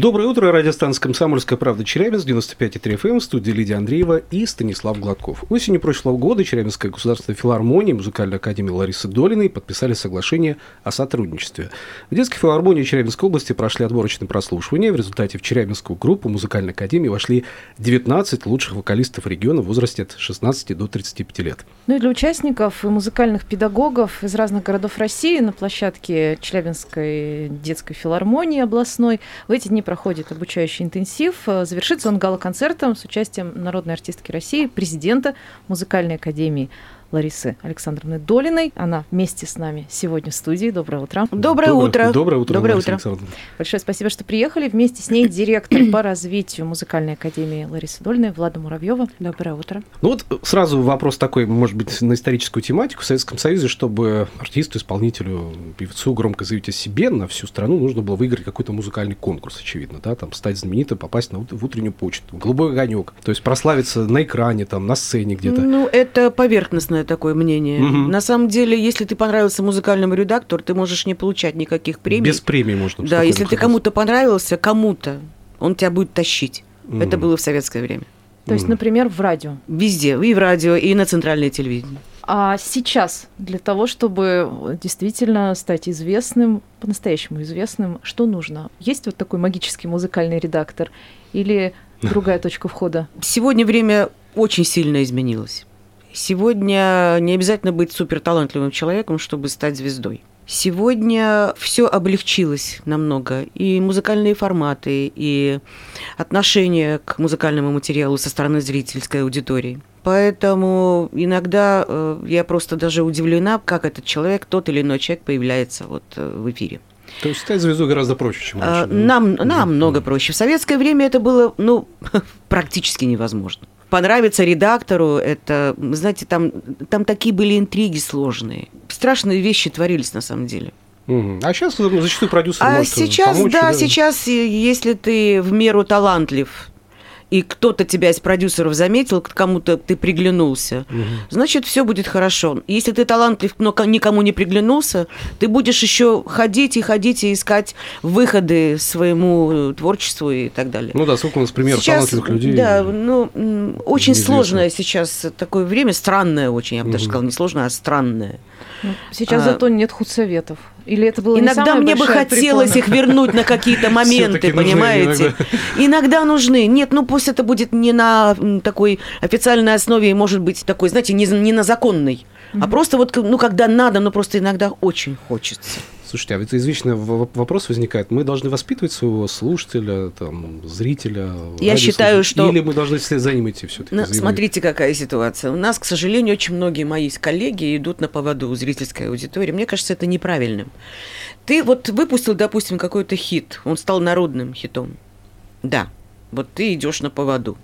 Доброе утро, радиостанция «Комсомольская правда» Челябинск, 95,3 FM, в студии Лидия Андреева и Станислав Гладков. Осенью прошлого года Челябинская государственная филармония и музыкальная академия Ларисы Долиной подписали соглашение о сотрудничестве. В детской филармонии Челябинской области прошли отборочные прослушивания. В результате в Челябинскую группу музыкальной академии вошли 19 лучших вокалистов региона в возрасте от 16 до 35 лет. Ну и для участников и музыкальных педагогов из разных городов России на площадке Челябинской детской филармонии областной в эти дни проходит обучающий интенсив. Э, Завершится он гала-концертом с участием народной артистки России, президента музыкальной академии Ларисы Александровны Долиной. Она вместе с нами сегодня в студии. Доброе утро. Доброе, утро. Доброе утро, Доброе Лариса утро. Александровна. Большое спасибо, что приехали. Вместе с ней директор по развитию музыкальной академии Ларисы Дольной Влада Муравьева. Доброе утро. Ну вот сразу вопрос такой, может быть, на историческую тематику. В Советском Союзе, чтобы артисту, исполнителю, певцу громко заявить о себе на всю страну, нужно было выиграть какой-то музыкальный конкурс, очевидно, да, там стать знаменитым, попасть на, в утреннюю почту, голубой огонек, то есть прославиться на экране, там, на сцене где-то. Ну, это поверхностное такое мнение. Мгм. На самом деле, если ты понравился музыкальному редактору, ты можешь не получать никаких премий. Без премии можно. Да, если ты кому-то понравился, кому-то, он тебя будет тащить. Мгм. Это было в советское время. То есть, например, в радио. Везде, и в радио, и на центральное телевидение. А сейчас для того, чтобы действительно стать известным, по-настоящему известным, что нужно? Есть вот такой магический музыкальный редактор или другая точка входа? Сегодня время очень сильно изменилось. Сегодня не обязательно быть суперталантливым человеком, чтобы стать звездой. Сегодня все облегчилось намного. И музыкальные форматы, и отношение к музыкальному материалу со стороны зрительской аудитории. Поэтому иногда э, я просто даже удивлена, как этот человек, тот или иной человек появляется вот э, в эфире. То есть стать звездой гораздо проще, чем А, раньше. да? Нам, намного проще. В советское время это было, ну, практически невозможно. Понравиться редактору, это, знаете, там, там такие были интриги сложные. Страшные вещи творились на самом деле. А сейчас ну, зачастую продюсер А может сейчас, помочь, да, сейчас, э, если ты в меру талантлив, и кто-то тебя из продюсеров заметил, к кому-то ты приглянулся, Мгм. значит, все будет хорошо. Если ты талантлив, но ко- никому не приглянулся, ты будешь еще ходить и ходить и искать выходы своему творчеству и так далее. Ну да, сколько у нас примеров талантливых людей. Да, ну, очень неизвестно. сложное сейчас такое время, странное очень, я бы даже Мгм. сказала, не сложное, а странное. Ну, Сейчас А, зато нет худсоветов. Или это было Иногда мне бы хотелось препона? их вернуть на какие-то моменты, понимаете? Иногда нужны. Нет, ну пусть это будет не на такой официальной основе, и может быть такой, знаете, не, не на законной, а просто вот, ну, когда надо, но просто иногда очень хочется. Слушайте, а ведь извечный в- вопрос возникает. Мы должны воспитывать своего слушателя, там, зрителя. Я считаю, что- Или мы должны вслед за ним идти все-таки? Ну, смотрите, какая ситуация. У нас, к сожалению, очень многие мои коллеги идут на поводу у зрительской аудитории. Мне кажется, это неправильным. Ты вот выпустил, допустим, какой-то хит, он стал народным хитом. Да, вот ты идешь на поводу.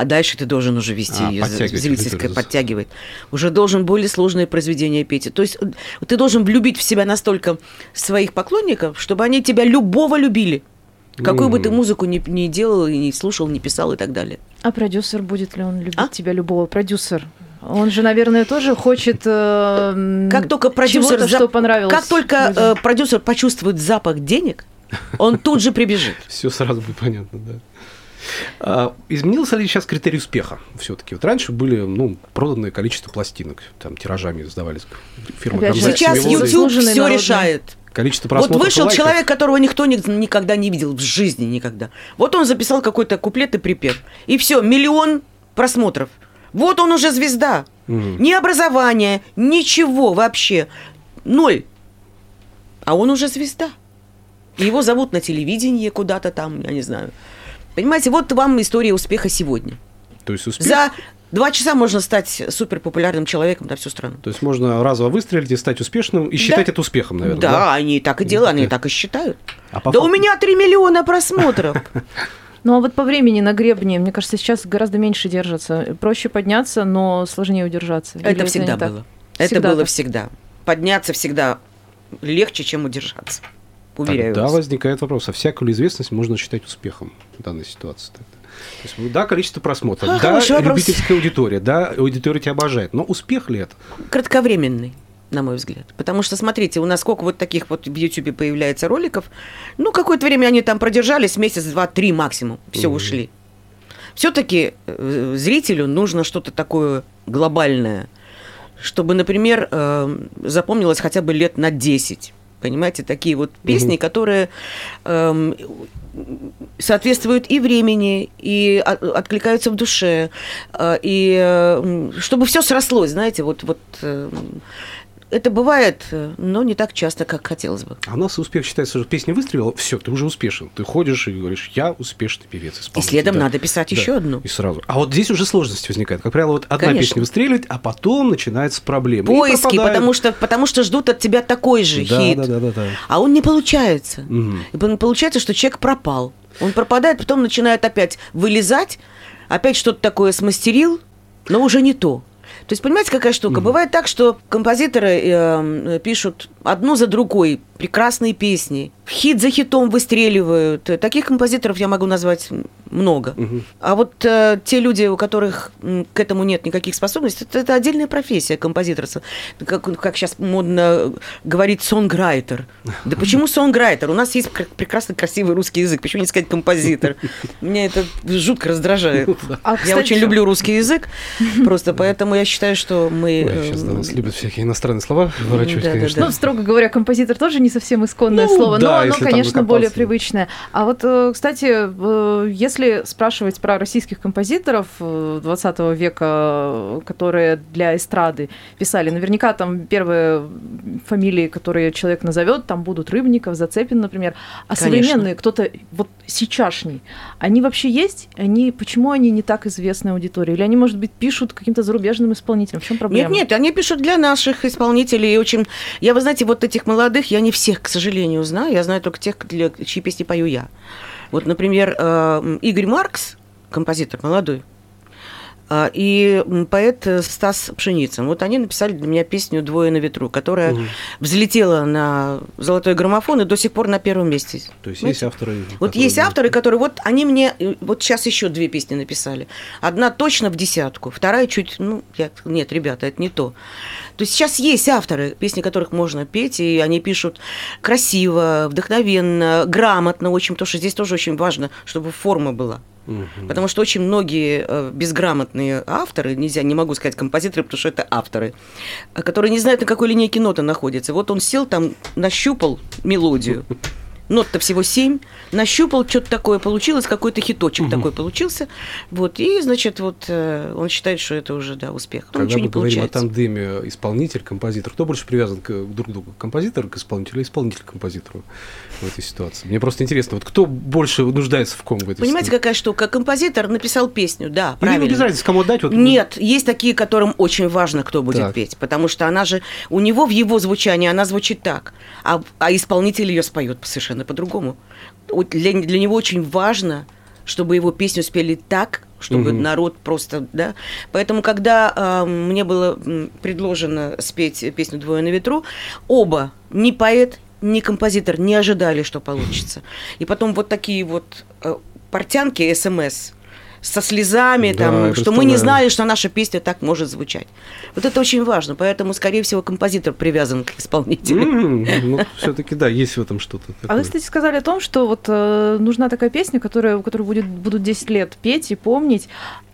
А дальше ты должен уже вести А, ее подтягивать зрительское, подтягивать. Уже должен более сложные произведения петь. То есть э, ты должен влюбить в себя настолько своих поклонников, чтобы они тебя любого любили. Какую бы ты музыку ни, ни делал, и не слушал, не писал и так далее. А продюсер будет ли он любить А? тебя любого? Продюсер. Он же, наверное, тоже хочет э, Как только продюсер, зап- что понравилось. как только людям. э, продюсер почувствует запах денег, он тут же прибежит. Все сразу будет понятно, да. А, изменился ли сейчас критерий успеха все-таки? Вот раньше были ну, проданное количество пластинок, там тиражами издавались фирмы Опять же, «Гамзат», Сейчас. YouTube все народный. решает. Количество Вот просмотров и вышел лайков. человек, которого никто ни- никогда не видел в жизни никогда. Вот он записал какой-то куплет и припев. И все, миллион просмотров. Вот он уже звезда. Мгм. Ни образования, ничего вообще. Ноль. А он уже звезда. И его зовут на телевидении куда-то там, я не знаю. Понимаете, вот вам история успеха сегодня. То есть успех... За два часа можно стать суперпопулярным человеком на всю страну. То есть можно разово выстрелить и стать успешным, и считать Да. это успехом, наверное. да, они и так и делают, они и Да. так и считают. А по да у факту- меня 3 миллиона просмотров. Ну а вот по времени на гребне, мне кажется, сейчас гораздо меньше держатся. Проще подняться, но сложнее удержаться. Или Это всегда было. Это было так? всегда. Подняться всегда легче, чем удержаться. Уверяю Тогда вас. возникает вопрос, а всякую известность можно считать успехом в данной ситуации? тогда? То есть, да, количество просмотров, А, да, вопрос. любительская аудитория, да, аудитория тебя обожает, но успех ли это? Кратковременный, на мой взгляд. Потому что, смотрите, у нас сколько вот таких вот в Ютубе появляется роликов, ну, какое-то время они там продержались, месяц, два, три максимум, все Мгм. ушли. Все-таки зрителю нужно что-то такое глобальное, чтобы, например, э, запомнилось хотя бы лет на 10. Понимаете, такие вот песни, Мгм. которые эм, соответствуют и времени, и от- откликаются в душе, э, и э, чтобы все срослось, знаете, вот, вот э, это бывает, но не так часто, как хотелось бы. А у нас успех считается, что песня выстрелила, все, ты уже успешен. Ты ходишь и говоришь, я успешный певец, И следом Да. надо писать Да. еще одну. И сразу. А вот здесь уже сложность возникает. Как правило, вот одна Конечно. песня выстреливает, а потом начинаются проблемы. И Поиски, потому что, потому что ждут от тебя такой же да, хит. Да, да, да, да. А он не получается. Мгм. И получается, что человек пропал. Он пропадает, потом начинает опять вылезать, опять что-то такое смастерил, но уже не то. То есть, понимаете, какая штука? Бывает так, что композиторы э, пишут одну за другой прекрасные песни, хит за хитом выстреливают. Таких композиторов я могу назвать много. Мгм. А вот э, те люди, у которых м, к этому нет никаких способностей, это, это отдельная профессия композиторства. Как, как сейчас модно говорить сонграйтер. Да почему сонграйтер? У нас есть пр- прекрасный красивый русский язык. Почему не сказать композитор? Меня это жутко раздражает. А, Я очень люблю русский язык, просто поэтому я считаю, что мы... Ой, сейчас э, у нас любят всякие иностранные слова Да, да, конечно. Строго говоря, композитор тоже не совсем исконное Ну, слово, да, но оно, конечно, более привычное. А вот, э, кстати, э, если спрашивать про российских композиторов э, 20 века, э, которые для эстрады писали, наверняка там первые фамилии, которые человек назовет, там будут Рыбников, Зацепин, например. А Конечно. современные, кто-то вот сейчасшний, они вообще есть? Они, почему они не так известны аудитории? Или они, может быть, пишут каким-то зарубежным исполнителям? В чем проблема? Нет, нет, они пишут для наших исполнителей. И очень... Я, вы знаете, вот этих молодых, я не всех, к сожалению, знаю. Я знаю только тех, для чьи песни пою я. Вот, например, э, Игорь Маркс, композитор молодой, и м, поэт э, Стас Пшеницын. Вот они написали для меня песню «Двое на ветру», которая Мгм. взлетела на золотой граммофон и до сих пор на первом месте. То есть Знаете? есть авторы... Вот есть да. авторы, которые вот они мне э, вот сейчас еще две песни написали. Одна точно в десятку, вторая чуть, ну, я, нет, ребята, это не то. То есть сейчас есть авторы, песни которых можно петь, и они пишут красиво, вдохновенно, грамотно очень, потому что здесь тоже очень важно, чтобы форма была. Мгм. Потому что очень многие э, безграмотные авторы, нельзя, не могу сказать композиторы, потому что это авторы, э, которые не знают, на какой линейке нота находится. Вот он сел там, нащупал мелодию, нот-то всего семь, нащупал, что-то такое получилось, какой-то хиточек Мгм. такой получился. Вот, и, значит, вот э, он считает, что это уже, да, успех. Ну, Когда ничего мы не говорим о получается. тандеме исполнитель-композитор, кто больше привязан к друг к другу? Композитор к исполнителю или исполнитель к композитору в этой ситуации? Мне просто интересно, вот кто больше нуждается в ком в этой Понимаете, ситуации? какая штука? Композитор написал песню, да, Или правильно. ну, без разницы, кому отдать? Вот, Нет, есть такие, которым очень важно, кто будет Так. петь, потому что она же у него в его звучании она звучит так, а, а исполнитель ее споет совершенно по-другому. Вот Для, для него очень важно, чтобы его песню спели так, чтобы Мгм. народ просто, да. Поэтому, когда а, мне было предложено спеть песню «Двое на ветру», оба, ни поэт, ни композитор не ожидали, что получится. И потом вот такие вот э, портянки, СМС, со слезами, Да, там, что мы не знали, что наша песня так может звучать. Вот это очень важно, поэтому, скорее всего, композитор привязан к исполнителю. М, Ну, все-таки, да, есть в этом что-то А вы, такое. кстати, сказали о том, что вот э, нужна такая песня, которая, которую будет, будут 10 лет петь и помнить.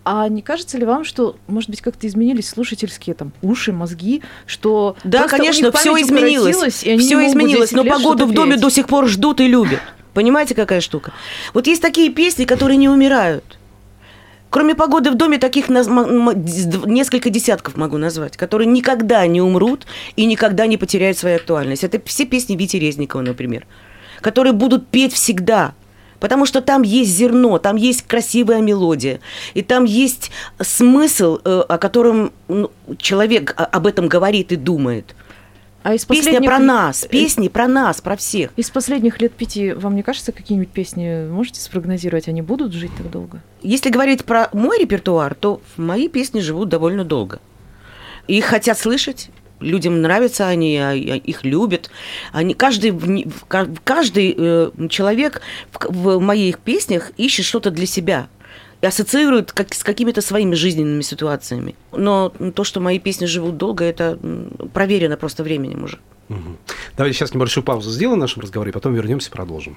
А не кажется ли вам, что, может быть, как-то изменились слушательские там уши, мозги, что Да, конечно, все изменилось. Все изменилось, 10 но погоду в доме петь? до сих пор ждут и любят. Понимаете, какая штука? Вот есть такие песни, которые не умирают. Кроме погоды в доме, таких несколько десятков могу назвать, которые никогда не умрут и никогда не потеряют свою актуальность. Это все песни Вити Резникова, например, которые будут петь всегда. Потому что там есть зерно, там есть красивая мелодия, и там есть смысл, э, о котором ну, человек об этом говорит и думает. А из Песня последних- про нас, э, песни про нас, про всех. Из последних лет пяти, вам не кажется, какие-нибудь песни можете спрогнозировать, они будут жить так долго? Если говорить про мой репертуар, то мои песни живут довольно долго. Их хотят слышать, людям нравятся они, а- их любят. Они, каждый, каждый э, человек в моих песнях ищет что-то для себя и ассоциирует как, с какими-то своими жизненными ситуациями. Но то, что мои песни живут долго, это проверено просто временем уже. Мгм. Давайте сейчас небольшую паузу сделаем в нашем разговоре, потом вернемся и продолжим.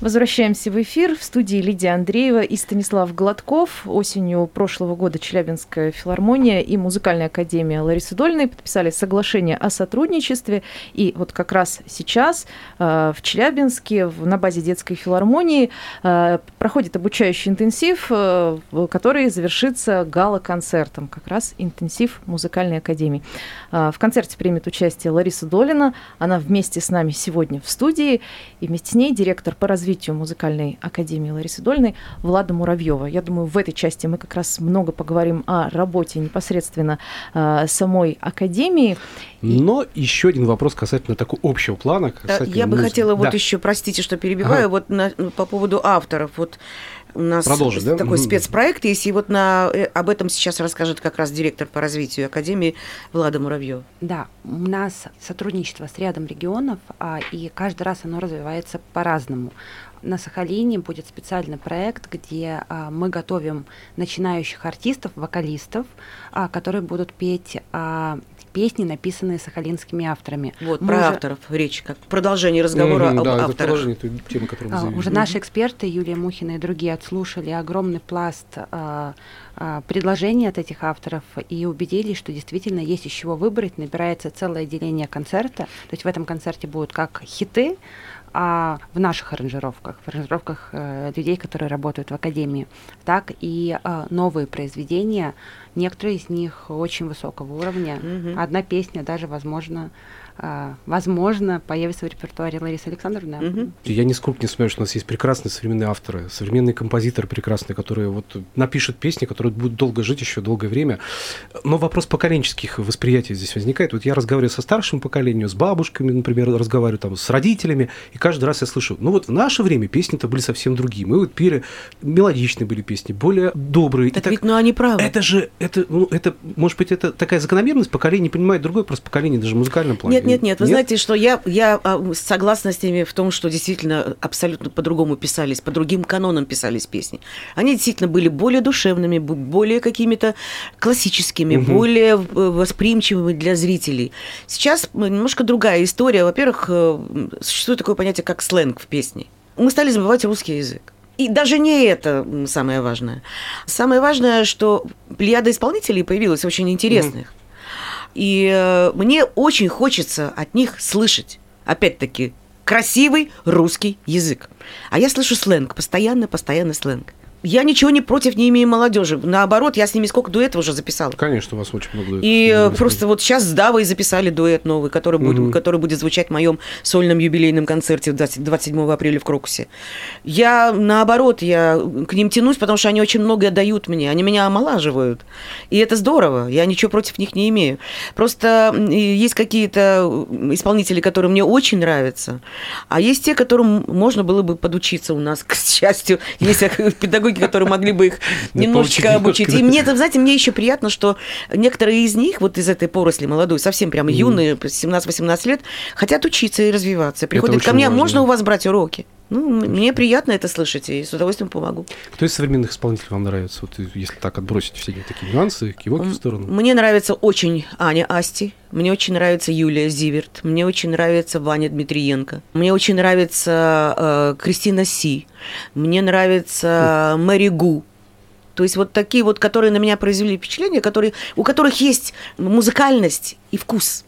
Возвращаемся в эфир. В студии Лидия Андреева и Станислав Гладков. Осенью прошлого года Челябинская филармония и Музыкальная академия Ларисы Дольной подписали соглашение о сотрудничестве. И вот как раз сейчас э, в Челябинске в- на базе детской филармонии э, проходит обучающий интенсив, э, который завершится гала-концертом. Как раз интенсив Музыкальной академии. Э, В концерте примет участие Лариса Долина. Она вместе с нами сегодня в студии. И вместе с ней директор по развитию музыкальной академии Ларисы Дольной Влада Муравьева. Я думаю, в этой части мы как раз много поговорим о работе непосредственно э, самой академии. И- Но еще один вопрос касательно такого общего плана. Касательно Я бы музыки. хотела вот Да. еще, простите, что перебиваю, Ага. вот на- по поводу авторов. Вот у нас Продолжить, да? такой спецпроект есть, и вот на, э, об этом сейчас расскажет как раз директор по развитию Академии Влада Муравьев. Да, у нас сотрудничество с рядом регионов, а, и каждый раз оно развивается по-разному. На Сахалине будет специальный проект, где а, мы готовим начинающих артистов, вокалистов, а, которые будут петь а, песни, написанные сахалинскими авторами. Вот, Мы про уже- авторов речь, как продолжение разговора Мгм, об да, это авторах. продолжение той темы, которую мы А, заявили. Уже наши эксперты, Юлия Мухина и другие, отслушали огромный пласт а, а, предложений от этих авторов и убедились, что действительно есть из чего выбрать. Набирается целое отделение концерта. То есть в этом концерте будут как хиты, а в наших аранжировках, в аранжировках э, людей, которые работают в академии, так и а, новые произведения. Некоторые из них очень высокого уровня. Мгм. Одна песня даже, возможно, возможно, появится в репертуаре Ларисы Александровны. Мгм. Я нисколько не сомневаюсь, что у нас есть прекрасные современные авторы, современные композиторы прекрасные, которые вот напишут песни, которые будут долго жить еще долгое время. Но вопрос поколенческих восприятий здесь возникает. Вот я разговариваю со старшим поколением, с бабушками, например, разговариваю там с родителями, и каждый раз я слышу, ну вот в наше время песни-то были совсем другие. Мы вот пели, мелодичные были песни, более добрые. И Так так- ведь, ну они правы. это же, это, ну, это, может быть, это такая закономерность, поколение понимает другое, просто поколение даже в музыкальном плане. Нет, нет, нет. Вы знаете, что я, я а, согласна с ними в том, что действительно абсолютно по-другому писались, по другим канонам писались песни. Они действительно были более душевными, более какими-то классическими, Мгм. более э, восприимчивыми для зрителей. Сейчас немножко другая история. Во-первых, э, существует такое понятие, как сленг в песне. Мы стали забывать русский язык. И даже не это самое важное. Самое важное, что плеяда исполнителей появилась очень интересных. И э, мне очень хочется от них слышать, опять-таки, красивый русский язык. А я слышу сленг, постоянно, постоянно сленг. Я ничего не против не имею молодежи. Наоборот, я с ними сколько дуэтов уже записала. Конечно, у вас очень много дуэтов. И э, Мгм. просто вот сейчас с Давой записали дуэт новый, который будет, Мгм. который будет звучать в моем сольном юбилейном концерте 20 27 апреля в Крокусе. Я, наоборот, я к ним тянусь, потому что они очень многое дают мне, они меня омолаживают. И это здорово, я ничего против них не имею. Просто есть какие-то исполнители, которые мне очень нравятся, а есть те, которым можно было бы подучиться у нас, к счастью. Есть педагоги, которые могли бы их немножечко обучить. И мне, это, знаете, мне еще приятно, что некоторые из них, вот из этой поросли молодой, совсем прямо юные, 17-18 лет, хотят учиться и развиваться. Приходят ко мне, важно. можно у вас брать уроки? Ну, мне приятно это слышать, и с удовольствием помогу. Кто из современных исполнителей вам нравится? Вот и- если так отбросить все такие нюансы, кивоки в сторону. Мне нравится очень Аня Асти, мне очень нравится Юлия Зиверт, мне очень нравится Ваня Дмитриенко, мне очень нравится э, Кристина Си, мне нравится Мэри Гу. То есть вот такие вот, которые на меня произвели впечатление, которые, у которых есть музыкальность и вкус.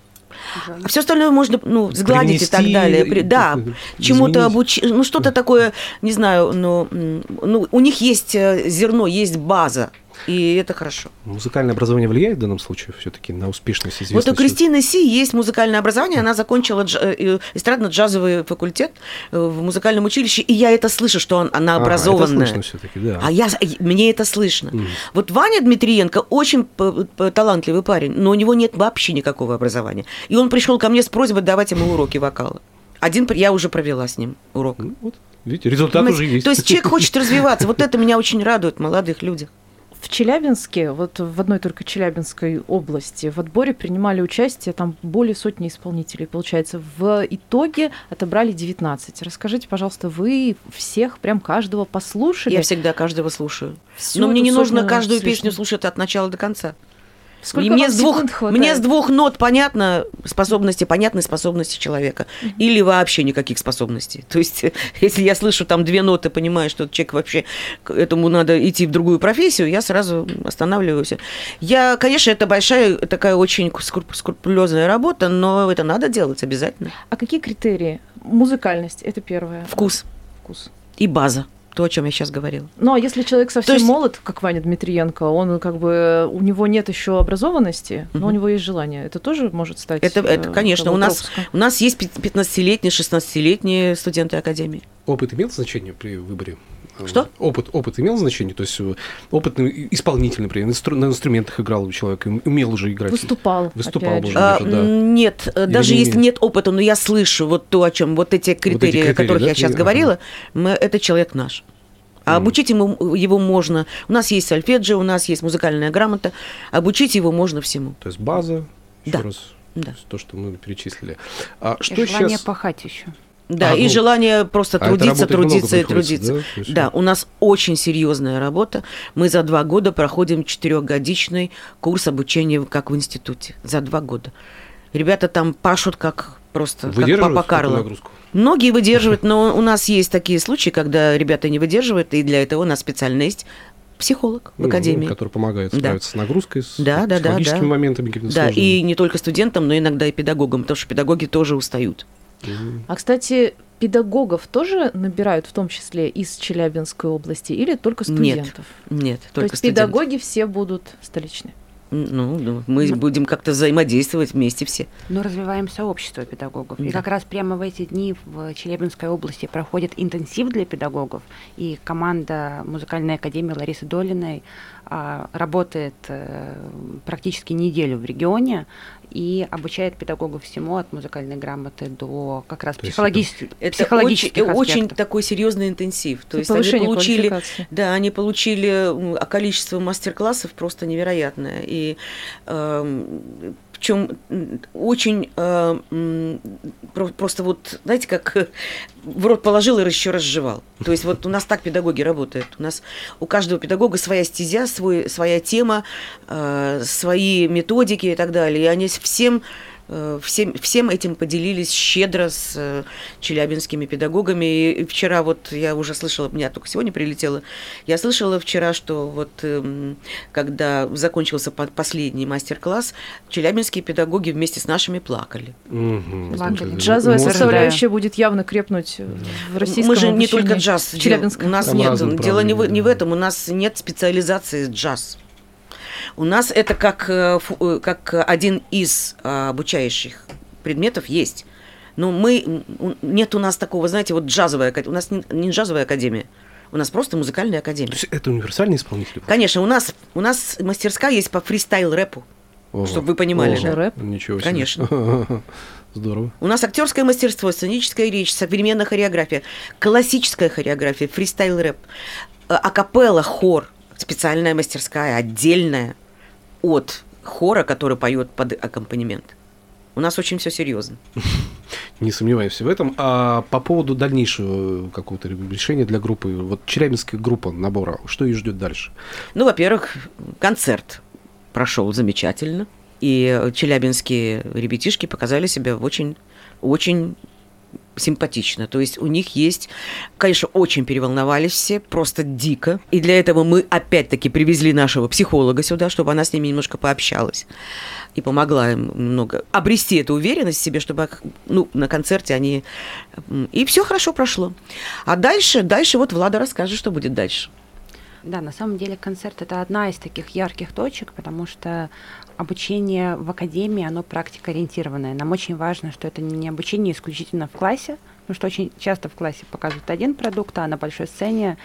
А все остальное можно ну, сгладить и так далее. При- да, чему-то обучить. Ну, что-то такое, не знаю, но м, ну, у них есть э, зерно, есть база. И это хорошо. Музыкальное образование влияет в данном случае все-таки на успешность, известность? Вот у Кристины Си есть музыкальное образование, она закончила дж- э, эстрадно-джазовый факультет э, в музыкальном училище, и я это слышу, что он- она А, образованная. это слышно все-таки, да. А я, мне это слышно. Мгм. Вот Ваня Дмитриенко очень талантливый парень, но у него нет вообще никакого образования. И он пришел ко мне с просьбой давать ему уроки вокала. Один я уже провела с ним урок. Ну, вот, видите, результат Понимаете? уже есть. То есть человек хочет развиваться. Вот это меня очень радует в молодых людях. В Челябинске, вот в одной только Челябинской области, в отборе принимали участие там более сотни исполнителей. Получается, в итоге отобрали 19. Расскажите, пожалуйста, вы всех, прям каждого послушали? Я всегда каждого слушаю. Всю Но мне не нужно каждую песню слушать от начала до конца. Сколько И мне с двух, хватает? мне с двух нот понятно способности, понятны способности человека. Или вообще никаких способностей. То есть, если я слышу там две ноты, понимаю, что человек вообще этому надо идти в другую профессию, я сразу останавливаюсь. Я, конечно, это большая такая очень скруп- скрупулезная работа, но это надо делать обязательно. А какие критерии? Музыкальность, это первое. Вкус Вкус. и база. То, о чем я сейчас говорила. Ну, а если человек совсем есть- молод, как Ваня Дмитриенко, он как бы у него нет еще образованности, но у Мгм. него есть желание. Это тоже может стать. Это, это э, конечно, у нас, пропуском? у нас есть пят- 15-летние, 16-летние студенты академии. Опыт имел значение при выборе? Э, Что? Опыт, опыт имел значение? То есть э, опытный исполнитель, например, инстру- на инструментах играл у человека, умел уже играть. Выступал. Выступал, опять же. может А, да. Нет, э, Или даже не если имеет? нет опыта, но я слышу вот то, о чем вот эти критерии, критерии, о которых да, я сейчас ты- говорила, мы, это человек наш. А обучить ему его можно. У нас есть сольфеджио, у нас есть музыкальная грамота. Обучить его можно всему. То есть база, еще Да. раз, Да. то, что мы перечислили. А И что желание сейчас... пахать еще. Да, А, и ну, желание просто А трудиться, трудиться и трудиться. да? Есть, Да, у нас очень серьезная работа. Мы за два года проходим четырехгодичный курс обучения как в институте. За два года. Ребята там пашут как просто как папа Карло. нагрузку? Многие выдерживают, но у нас есть такие случаи, когда ребята не выдерживают, и для этого у нас специально есть психолог в Ну, академии. который помогает Да. справиться с нагрузкой, с Да, да, да, психологическими да. моментами какими-то Да, сложными. и не только студентам, но иногда и педагогам, потому что педагоги тоже устают. А, кстати, педагогов тоже набирают, в том числе из Челябинской области, или только Нет, студентов? Нет, То только есть студенты. педагоги все будут столичные. Ну, ну, мы Ну. будем как-то взаимодействовать вместе все. Но развиваем сообщество педагогов. И Да. как раз прямо в эти дни в Челябинской области проходит интенсив для педагогов. И команда музыкальной академии Ларисы Долиной работает э, практически неделю в регионе и обучает педагогов всему от музыкальной грамоты до как раз психологических, Это психологических очень, очень аспектов. такой серьезный интенсив. То есть они получили, да, они получили а количество мастер-классов просто невероятное. И причем очень э, просто вот, знаете, как э, в рот положил и еще раз жевал. То есть вот у нас так педагоги работают. У нас у каждого педагога своя стезя, свой, своя тема, э, свои методики и так далее. И они всем всем, всем этим поделились щедро с э, челябинскими педагогами. И вчера вот я уже слышала, меня только сегодня прилетело, я слышала вчера, что вот эм, когда закончился по- последний мастер-класс, челябинские педагоги вместе с нашими плакали. Мгм. Плакали. Джазовая Можно- составляющая будет явно крепнуть в российском Мы же не только джаз в. У нас Там нет, дело не в, не в этом, у нас нет специализации джаз. У нас это как, э, э, как один из а, обучающих предметов есть. Но мы, нет у нас такого, знаете, вот джазовая, у нас не, не джазовая академия, у нас просто музыкальная То академия. есть это универсальный исполнитель? Конечно, у нас, у нас мастерская есть по фристайл-рэпу. Ого. Чтобы вы понимали, Ого. да. Рэп? Ничего себе. Конечно. Здорово. У нас актерское мастерство, сценическая речь, современная хореография, классическая хореография, фристайл-рэп, э, акапелла, хор, специальная мастерская, отдельная от хора, который поет под аккомпанемент. У нас очень все серьезно. Не сомневаемся в этом. А по поводу дальнейшего какого-то решения для группы, вот Челябинская группа набора, что ее ждет дальше? Ну, во-первых, концерт прошел замечательно, и челябинские ребятишки показали себя в очень, очень симпатично. То есть у них есть, конечно, очень переволновались все, просто дико. И для этого мы опять-таки привезли нашего психолога сюда, чтобы она с ними немножко пообщалась и помогла им немного обрести эту уверенность в себе, чтобы ну, на концерте они... И все хорошо прошло. А дальше, дальше вот Влада расскажет, что будет дальше. Да, на самом деле концерт это одна из таких ярких точек, потому что обучение в академии, оно практикоориентированное. Нам очень важно, что это не обучение исключительно в классе, потому что очень часто в классе показывают один продукт, а на большой сцене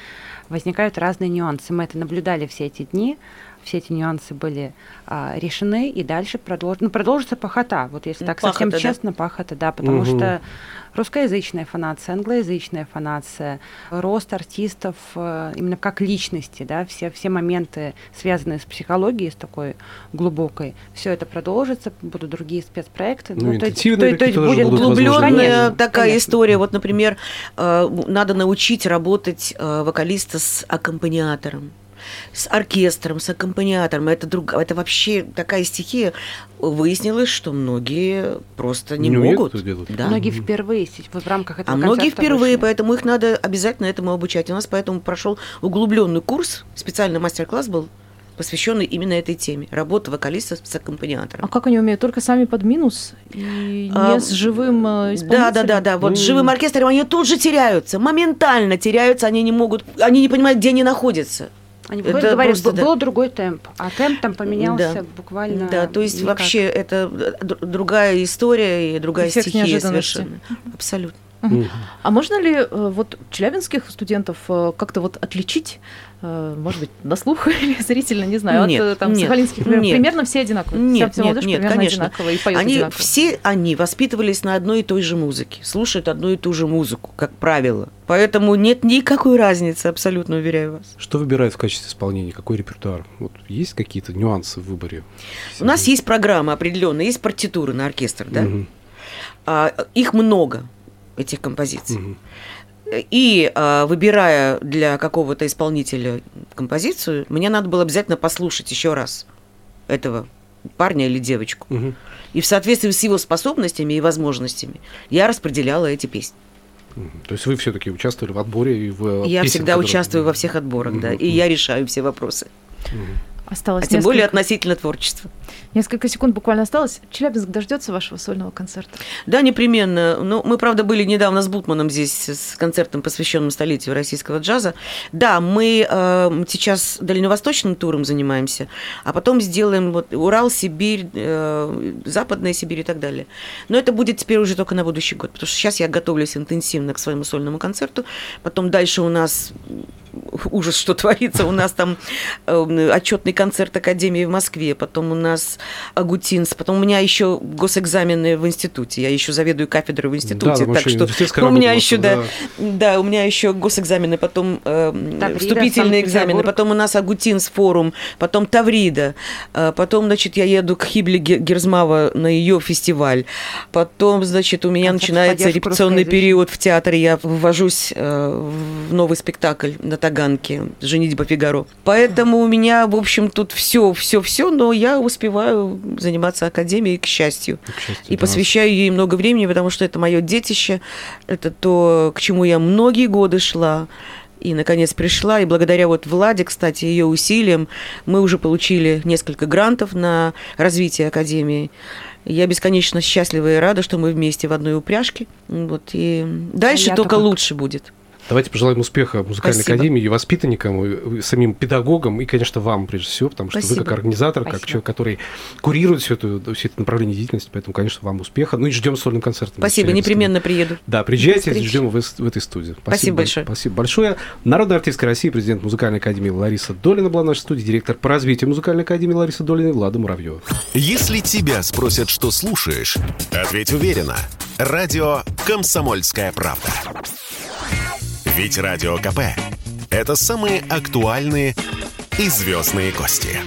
возникают разные нюансы. Мы это наблюдали все эти дни. Все эти нюансы были а, решены, и дальше продолж... ну, продолжится пахота. Вот если Ну, так совсем пахота, да. честно, пахота, да, потому Мгм. что русскоязычная фанация, англоязычная фанация, рост артистов э, именно как личности, да, все, все моменты, связанные с психологией, с такой глубокой, все это продолжится, будут другие спецпроекты. Ну, то есть- то- то есть будет Углубленная такая конечно. история. Вот, например, э, надо научить работать э, вокалиста с аккомпаниатором с оркестром, с аккомпаниатором. Это, друг, это вообще такая стихия. Выяснилось, что многие просто не, Не могут. делать. Да. Многие впервые вот в рамках этого А многие впервые, вышли. поэтому их надо обязательно этому обучать. У нас поэтому прошел углубленный курс, специальный мастер-класс был, посвященный именно этой теме. Работа вокалиста с аккомпаниатором. А как они умеют? Только сами под минус? И не А, с живым э, Да, исполнителем? да, да, да. Вот Ну. с живым оркестром они тут же теряются, моментально теряются, они не могут, они не понимают, где они находятся. Они Это выходят, говорят, просто, «Б- да. был другой темп, а темп там поменялся Да. буквально. Да, то есть никак. вообще это д- другая история и другая Эффект стихия совершенно. Абсолютно. А можно ли э, вот челябинских студентов э, как-то вот отличить, э, может быть, на слух или зрительно, не знаю, Нет, от там нет, сахалинских, нет. примерно все одинаковые? Нет, Вся нет, нет, конечно. и поет Они одинаково. все они воспитывались на одной и той же музыке, слушают одну и ту же музыку, как правило. Поэтому нет никакой разницы, абсолютно уверяю вас. Что выбирают в качестве исполнения? Какой репертуар? Вот есть какие-то нюансы в выборе? У нас есть программа определенная, есть партитуры на оркестр, да? Мгм. А, их много этих композиций. Мгм. И а, выбирая для какого-то исполнителя композицию, мне надо было обязательно послушать еще раз этого парня или девочку. Мгм. И в соответствии с его способностями и возможностями я распределяла эти песни. То есть вы все-таки участвовали в отборе и в э, я песен, всегда которые- участвую во всех отборах, да, Мгм. и я решаю все вопросы. Мгм. Осталось А тем более несколько, относительно творчества. несколько секунд буквально осталось. Челябинск дождется вашего сольного концерта? Да, непременно. Ну, мы, правда, были недавно с Бутманом здесь с концертом, посвященным столетию российского джаза. Да, мы э, сейчас дальневосточным туром занимаемся, а потом сделаем вот Урал, Сибирь, э, Западная Сибирь и так далее. Но это будет теперь уже только на будущий год, потому что сейчас я готовлюсь интенсивно к своему сольному концерту. Потом дальше у нас ужас, что творится. У нас там э, отчетный концерт Академии в Москве, потом у нас Агутинс, потом у меня еще госэкзамены в институте. Я еще заведую кафедрой в институте, Да, так что у меня еще да, да. да, у меня еще госэкзамены, потом э, Таврида, вступительные экзамены, потом у нас Агутинс форум, потом Таврида, э, потом, значит, я еду к Хибле Ге- Герзмава на ее фестиваль, потом, значит, у меня Концерт начинается репетиционный период в театре, я ввожусь э, в новый спектакль на Таганке «Женитьба Фигаро». Поэтому у меня, в общем, тут все, все, все, но я успеваю заниматься академией, к счастью. К счастью, И да. посвящаю ей много времени, потому что это мое детище, это то, к чему я многие годы шла. И, наконец, пришла. И благодаря вот Владе, кстати, ее усилиям, мы уже получили несколько грантов на развитие Академии. Я бесконечно счастлива и рада, что мы вместе в одной упряжке. Вот, и дальше я только только- лучше будет. Давайте пожелаем успеха музыкальной Спасибо. академии и воспитанникам, и самим педагогам, и, конечно, вам прежде всего, потому что вы Спасибо. как организатор, как Спасибо. человек, который курирует все это, все это направление деятельности, поэтому, конечно, вам успеха. Ну и ждем сольным концертом. Спасибо, непременно приеду. Да, приезжайте, ждем вас в этой студии. Спасибо большое. Спасибо большое. Народная артистка России, президент музыкальной академии Лариса Долина была в нашей студии, директор по развитию музыкальной академии Лариса Долина Влада Муравьева. Если тебя спросят, что слушаешь, ответь уверенно. Радио «Комсомольская правда». Ведь Радио КП – это самые актуальные и звездные гости.